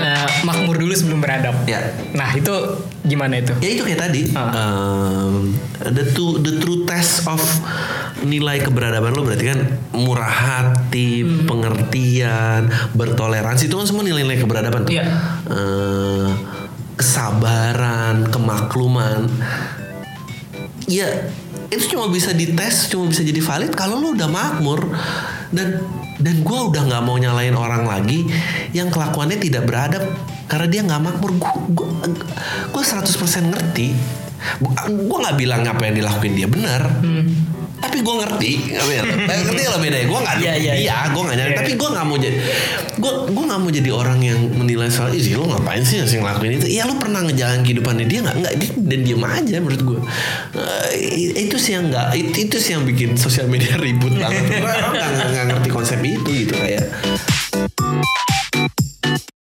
eh, makmur dulu sebelum beradab. Ya. Nah itu gimana itu? Ya itu kayak tadi, Ah. um, the true the true test of nilai keberadaban lo berarti kan murah hati, Hmm. pengertian, bertoleransi itu kan semua nilai-nilai keberadaban tuh. Iya. Eh, kesabaran, kemakluman. Ya itu cuma bisa dites, cuma bisa jadi valid kalau lo udah makmur dan dan gue udah nggak mau nyalain orang lagi yang kelakuannya tidak beradab karena dia nggak makmur. Gue gue 100% ngerti. Gue nggak bilang apa yang dilakuin dia benar. Tapi gue ngerti, ngerti kalau bedanya. Gue nggak, Iya, iya, iya. gue nggak nyari. Iya. Tapi gue nggak mau jadi, gue gue nggak mau jadi orang yang menilai soal isi lo ngapain sih sih ngelakuin itu? Iya lo pernah ngejalan kehidupannya dia nggak? Nggak, dia- dan diem aja menurut gue. Eh, itu sih yang nggak, itu, itu sih yang bikin sosial media ribut banget. Orang nggak- nggak ngerti konsep itu gitu kayak.